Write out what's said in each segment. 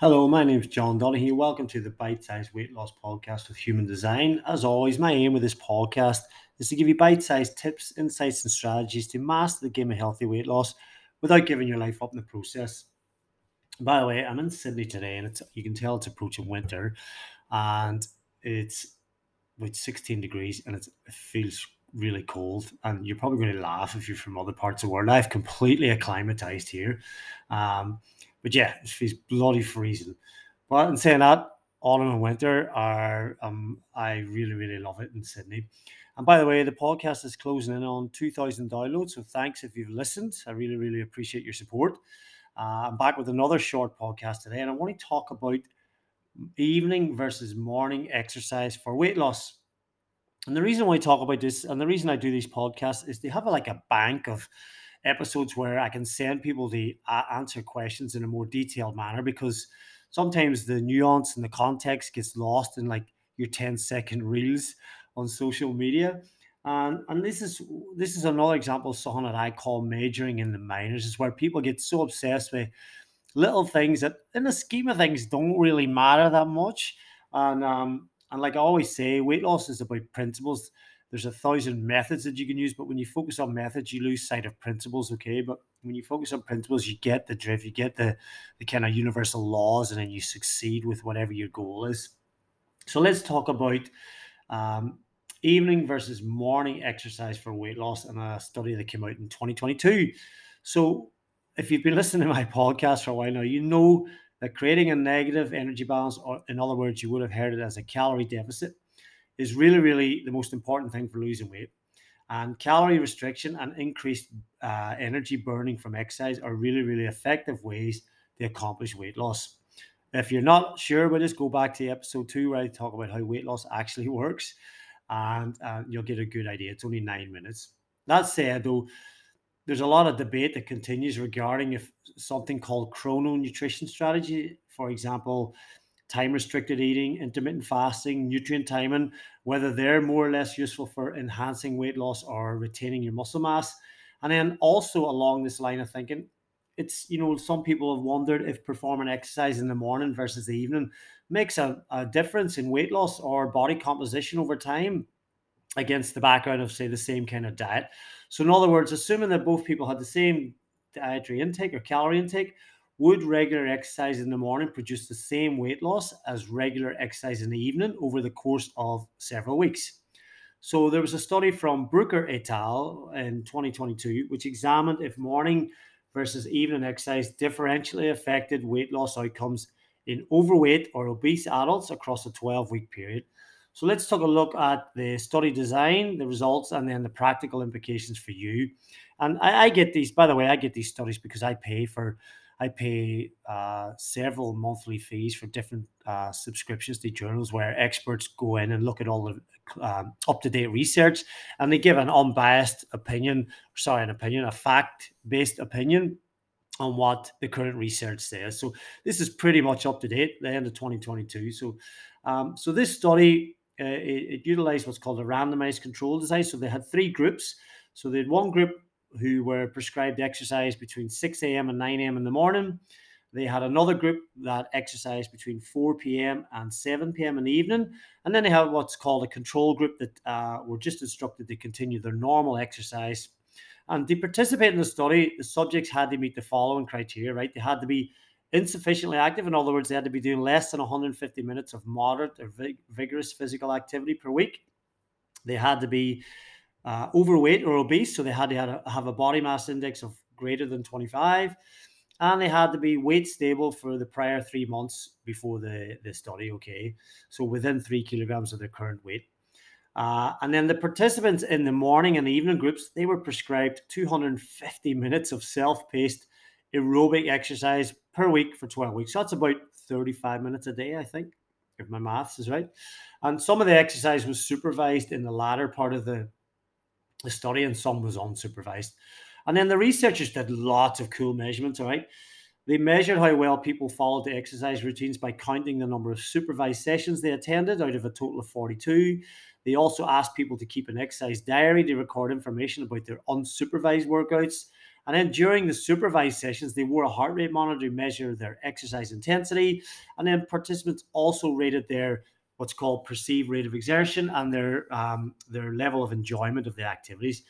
Hello, my name is John Donahue. Welcome to the Bite Size Weight Loss Podcast with Human Design. As always, my aim with this podcast is to give you bite sized tips, insights, and strategies to master the game of healthy weight loss without giving your life up in the process. By the way, I'm in Sydney today, and you can tell it's approaching winter, and it's about 16 degrees, and it feels really cold. And you're probably going to laugh if you're from other parts of the world. I've completely acclimatized here. Um, but yeah, it feels bloody freezing. But in saying that, autumn and winter are um I really really love it in Sydney. And by the way, the podcast is closing in on 2,000 downloads. So thanks if you've listened. I really really appreciate your support. Uh, I'm back with another short podcast today, and I want to talk about evening versus morning exercise for weight loss. And the reason why I talk about this, and the reason I do these podcasts, is they have like a bank of episodes where I can send people to uh, answer questions in a more detailed manner because sometimes the nuance and the context gets lost in like your 10 second reels on social media. And, and this is this is another example of something that I call majoring in the minors, is where people get so obsessed with little things that in the scheme of things don't really matter that much. And um, and like I always say, weight loss is about principles there's a thousand methods that you can use, but when you focus on methods, you lose sight of principles. Okay, but when you focus on principles, you get the drift, you get the the kind of universal laws, and then you succeed with whatever your goal is. So let's talk about um, evening versus morning exercise for weight loss and a study that came out in 2022. So if you've been listening to my podcast for a while now, you know that creating a negative energy balance, or in other words, you would have heard it as a calorie deficit is really, really the most important thing for losing weight. And calorie restriction and increased uh, energy burning from exercise are really, really effective ways to accomplish weight loss. If you're not sure about this, go back to episode two where I talk about how weight loss actually works, and uh, you'll get a good idea. It's only nine minutes. That said, though, there's a lot of debate that continues regarding if something called chrono nutrition strategy, for example, time restricted eating, intermittent fasting, nutrient timing, whether they're more or less useful for enhancing weight loss or retaining your muscle mass. And then also along this line of thinking, it's, you know, some people have wondered if performing exercise in the morning versus the evening makes a, a difference in weight loss or body composition over time against the background of, say, the same kind of diet. So, in other words, assuming that both people had the same dietary intake or calorie intake, would regular exercise in the morning produce the same weight loss as regular exercise in the evening over the course of several weeks? So, there was a study from Brooker et al. in 2022 which examined if morning versus evening exercise differentially affected weight loss outcomes in overweight or obese adults across a 12 week period. So let's take a look at the study design, the results, and then the practical implications for you. And I, I, get these, by the way, I get these studies because I pay for I pay uh, several monthly fees for different uh, subscriptions to journals where experts go in and look at all the um, up to date research and they give an unbiased opinion, sorry, an opinion, a fact based opinion on what the current research says. So this is pretty much up to date, the end of 2022. So, um, so this study uh, it, it, utilized what's called a randomized control design. So they had three groups. So they had one group who were prescribed exercise between 6 a.m. and 9 a.m. in the morning. They had another group that exercised between 4 p.m. and 7 p.m. in the evening. And then they had what's called a control group that uh, were just instructed to continue their normal exercise. And to participate in the study, the subjects had to meet the following criteria, right? They had to be insufficiently active. In other words, they had to be doing less than 150 minutes of moderate or vig- vigorous physical activity per week. They had to be uh, overweight or obese, so they had to have a body mass index of greater than 25, and they had to be weight stable for the prior three months before the, the study. Okay, so within three kilograms of their current weight. Uh, and then the participants in the morning and the evening groups, they were prescribed 250 minutes of self-paced aerobic exercise per week for 12 weeks. So that's about 35 minutes a day, I think, if my maths is right. And some of the exercise was supervised in the latter part of the the study, and some was unsupervised. And then the researchers did lots of cool measurements, all right? They measured how well people followed the exercise routines by counting the number of supervised sessions they attended out of a total of 42. They also asked people to keep an exercise diary to record information about their unsupervised workouts. And then during the supervised sessions, they wore a heart rate monitor to measure their exercise intensity. And then participants also rated their what's called perceived rate of exertion and their um, their level of enjoyment of the activities.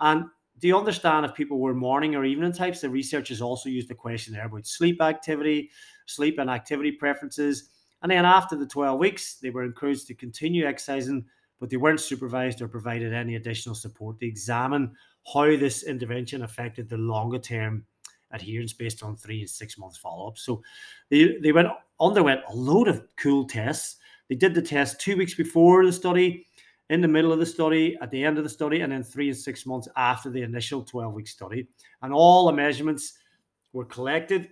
And do you understand if people were morning or evening types? The researchers also used a questionnaire about sleep activity, sleep and activity preferences. And then after the 12 weeks, they were encouraged to continue exercising, but they weren't supervised or provided any additional support to examine how this intervention affected the longer term adherence based on three and six months follow up. So they, they went underwent a load of cool tests. They did the test two weeks before the study, in the middle of the study, at the end of the study, and then three and six months after the initial 12 week study. And all the measurements were collected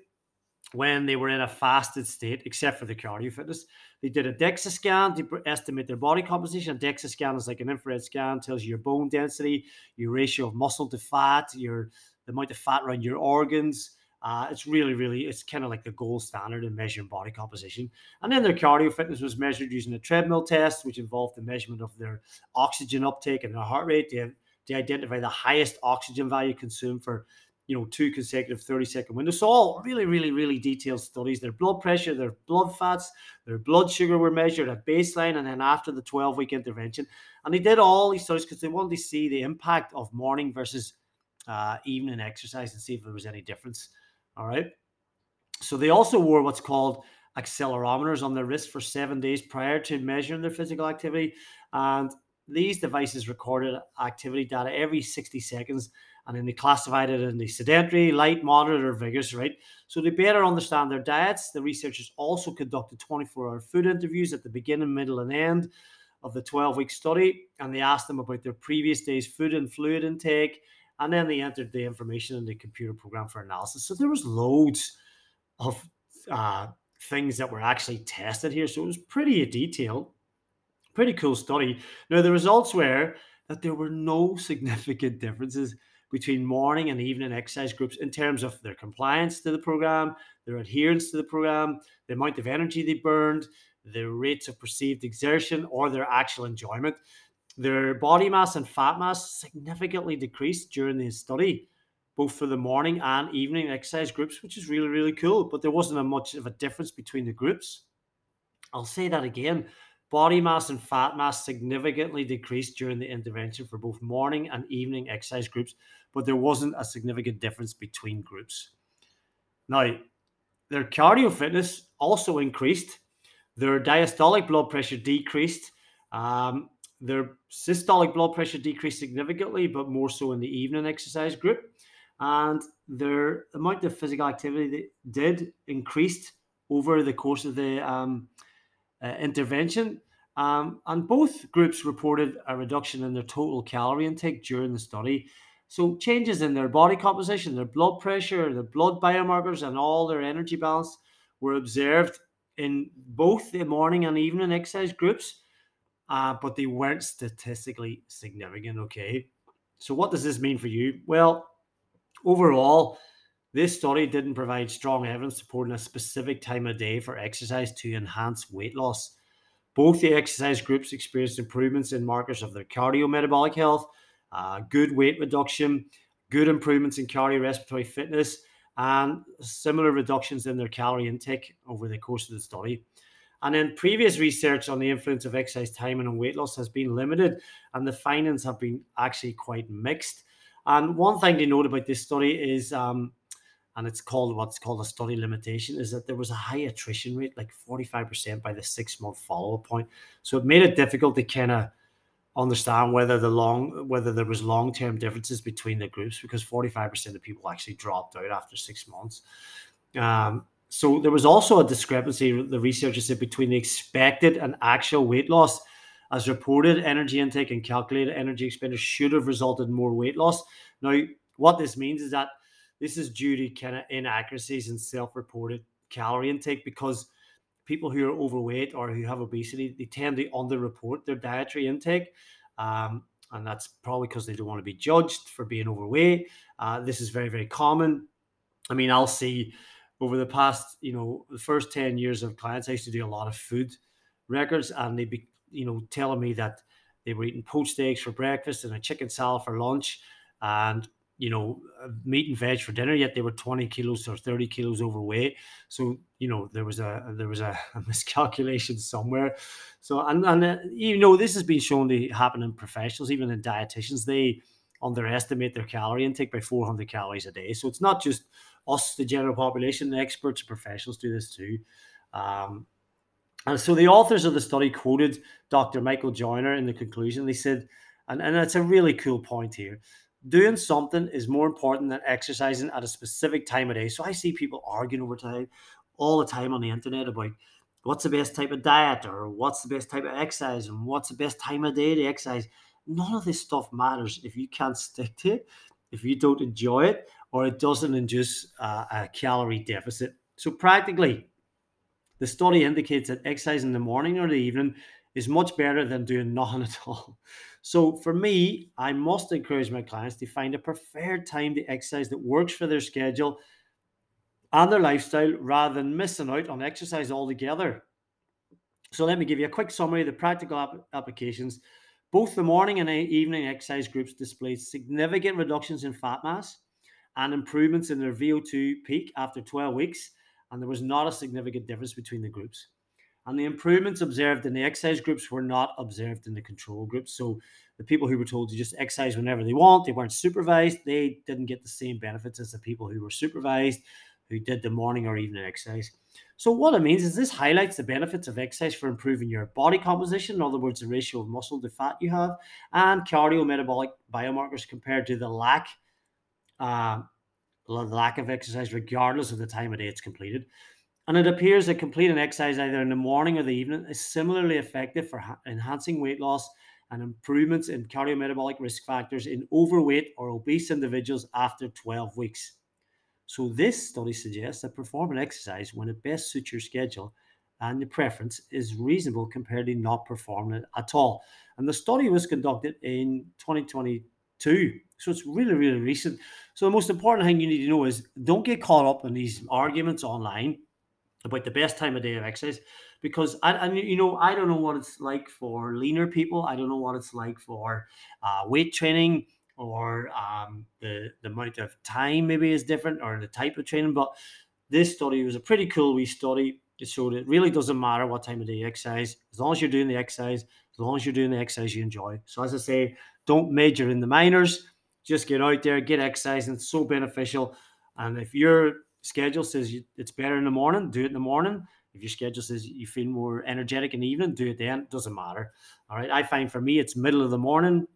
when they were in a fasted state, except for the cardio fitness. They did a DEXA scan to estimate their body composition. A DEXA scan is like an infrared scan, tells you your bone density, your ratio of muscle to fat, your the amount of fat around your organs. Uh, it's really, really, it's kind of like the gold standard in measuring body composition. And then their cardio fitness was measured using a treadmill test, which involved the measurement of their oxygen uptake and their heart rate to, to identify the highest oxygen value consumed for you know, two consecutive 30 second windows. So all really, really, really detailed studies. Their blood pressure, their blood fats, their blood sugar were measured at baseline and then after the 12 week intervention. And they did all these studies because they wanted to see the impact of morning versus uh, evening exercise and see if there was any difference. All right. So they also wore what's called accelerometers on their wrist for seven days prior to measuring their physical activity. And these devices recorded activity data every 60 seconds and then they classified it in the sedentary, light, moderate, or vigorous, right? So they better understand their diets, the researchers also conducted 24 hour food interviews at the beginning, middle, and end of the 12 week study. And they asked them about their previous day's food and fluid intake. And then they entered the information in the computer program for analysis. So there was loads of uh, things that were actually tested here. So it was pretty detailed, pretty cool study. Now, the results were that there were no significant differences between morning and evening exercise groups in terms of their compliance to the program, their adherence to the program, the amount of energy they burned, the rates of perceived exertion, or their actual enjoyment. Their body mass and fat mass significantly decreased during the study, both for the morning and evening exercise groups, which is really, really cool. But there wasn't a much of a difference between the groups. I'll say that again. Body mass and fat mass significantly decreased during the intervention for both morning and evening exercise groups, but there wasn't a significant difference between groups. Now, their cardio fitness also increased. Their diastolic blood pressure decreased. Um, their systolic blood pressure decreased significantly, but more so in the evening exercise group. And their amount of physical activity they did increased over the course of the um, uh, intervention. Um, and both groups reported a reduction in their total calorie intake during the study. So, changes in their body composition, their blood pressure, their blood biomarkers, and all their energy balance were observed in both the morning and evening exercise groups, uh, but they weren't statistically significant. Okay. So, what does this mean for you? Well, overall, this study didn't provide strong evidence supporting a specific time of day for exercise to enhance weight loss. Both the exercise groups experienced improvements in markers of their cardiometabolic health, uh, good weight reduction, good improvements in cardiorespiratory fitness, and similar reductions in their calorie intake over the course of the study. And then previous research on the influence of exercise timing on weight loss has been limited, and the findings have been actually quite mixed. And one thing to note about this study is um, and it's called what's called a study limitation, is that there was a high attrition rate, like 45% by the six month follow up point. So it made it difficult to kind of understand whether the long whether there was long term differences between the groups because 45% of people actually dropped out after six months. Um, so there was also a discrepancy, the researchers said, between the expected and actual weight loss. As reported, energy intake and calculated energy expenditure should have resulted in more weight loss. Now, what this means is that this is due to kind of inaccuracies in self-reported calorie intake because people who are overweight or who have obesity they tend to underreport their dietary intake. Um, and that's probably because they don't want to be judged for being overweight. Uh, this is very, very common. I mean, I'll see over the past, you know, the first 10 years of clients, I used to do a lot of food records and they'd be, you know, telling me that they were eating poached eggs for breakfast and a chicken salad for lunch. And you know, uh, meat and veg for dinner, yet they were 20 kilos or 30 kilos overweight. So, you know, there was a there was a, a miscalculation somewhere. So, and and uh, you know, this has been shown to happen in professionals, even in dietitians. They underestimate their calorie intake by 400 calories a day. So it's not just us, the general population, the experts and professionals do this too. Um, and so the authors of the study quoted Dr. Michael Joyner in the conclusion. They said, and, and it's a really cool point here doing something is more important than exercising at a specific time of day. So I see people arguing over time all the time on the internet about what's the best type of diet or what's the best type of exercise and what's the best time of day to exercise. None of this stuff matters if you can't stick to it, if you don't enjoy it, or it doesn't induce uh, a calorie deficit. So practically, the study indicates that exercise in the morning or the evening is much better than doing nothing at all. So for me, I must encourage my clients to find a preferred time to exercise that works for their schedule and their lifestyle rather than missing out on exercise altogether. So let me give you a quick summary of the practical ap- applications. Both the morning and evening exercise groups displayed significant reductions in fat mass and improvements in their VO2 peak after 12 weeks, and there was not a significant difference between the groups. And the improvements observed in the exercise groups were not observed in the control groups. So the people who were told to just exercise whenever they want, they weren't supervised, they didn't get the same benefits as the people who were supervised, who did the morning or evening exercise. So what it means is this highlights the benefits of exercise for improving your body composition, in other words, the ratio of muscle to fat you have, and cardiometabolic biomarkers compared to the lack, uh, lack of exercise, regardless of the time of day it's completed. And it appears that completing exercise either in the morning or the evening is similarly effective for ha- enhancing weight loss and improvements in cardiometabolic risk factors in overweight or obese individuals after 12 weeks. So, this study suggests that performing exercise when it best suits your schedule and your preference is reasonable compared to not performing it at all. And the study was conducted in 2022. So it's really, really recent. So the most important thing you need to know is don't get caught up in these arguments online about the best time of day of exercise because I, and you know I don't know what it's like for leaner people. I don't know what it's like for uh, weight training or um, the the amount of time maybe is different or the type of training. But this study was a pretty cool wee study. It showed it really doesn't matter what time of day you exercise as long as you're doing the exercise, as long as you're doing the exercise you enjoy. So as I say, don't major in the minors. Just get out there, get exercising. It's so beneficial. And if you're schedule says it's better in the morning, do it in the morning. If your schedule says you feel more energetic in the evening, do it then. It doesn't matter. All right. I find for me, it's middle of the morning.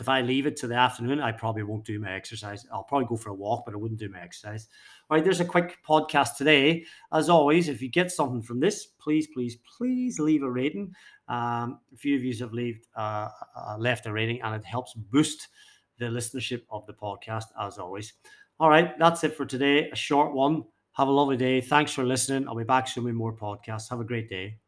If I leave it to the afternoon, I probably won't do my exercise. I'll probably go for a walk, but I wouldn't do my exercise. All right, there's a quick podcast today. As always, if you get something from this, please, please, please leave a rating. Um, a few of you have left, uh, uh, left a rating, and it helps boost the listenership of the podcast, as always. All right, that's it for today. A short one. Have a lovely day. Thanks for listening. I'll be back soon with more podcasts. Have a great day.